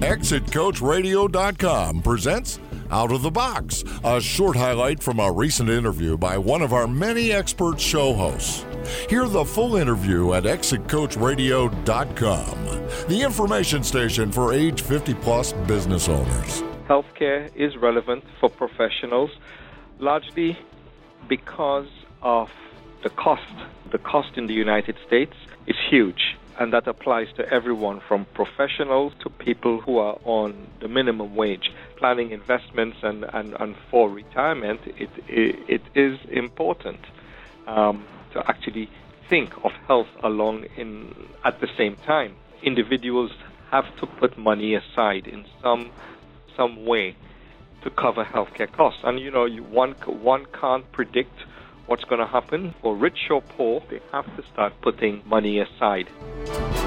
ExitCoachRadio.com presents Out of the Box, a short highlight from a recent interview by one of our many expert show hosts. Hear the full interview at ExitCoachRadio.com, the information station for age 50 plus business owners. Healthcare is relevant for professionals largely because of the cost. The cost in the United States is huge and that applies to everyone from professionals to people who are on the minimum wage. Planning investments and, and, and for retirement, it, it, it is important um, to actually think of health along in at the same time. Individuals have to put money aside in some some way to cover healthcare costs, and you know you, one one can't predict what's going to happen. For rich or poor, they have to start putting money aside. Thank you.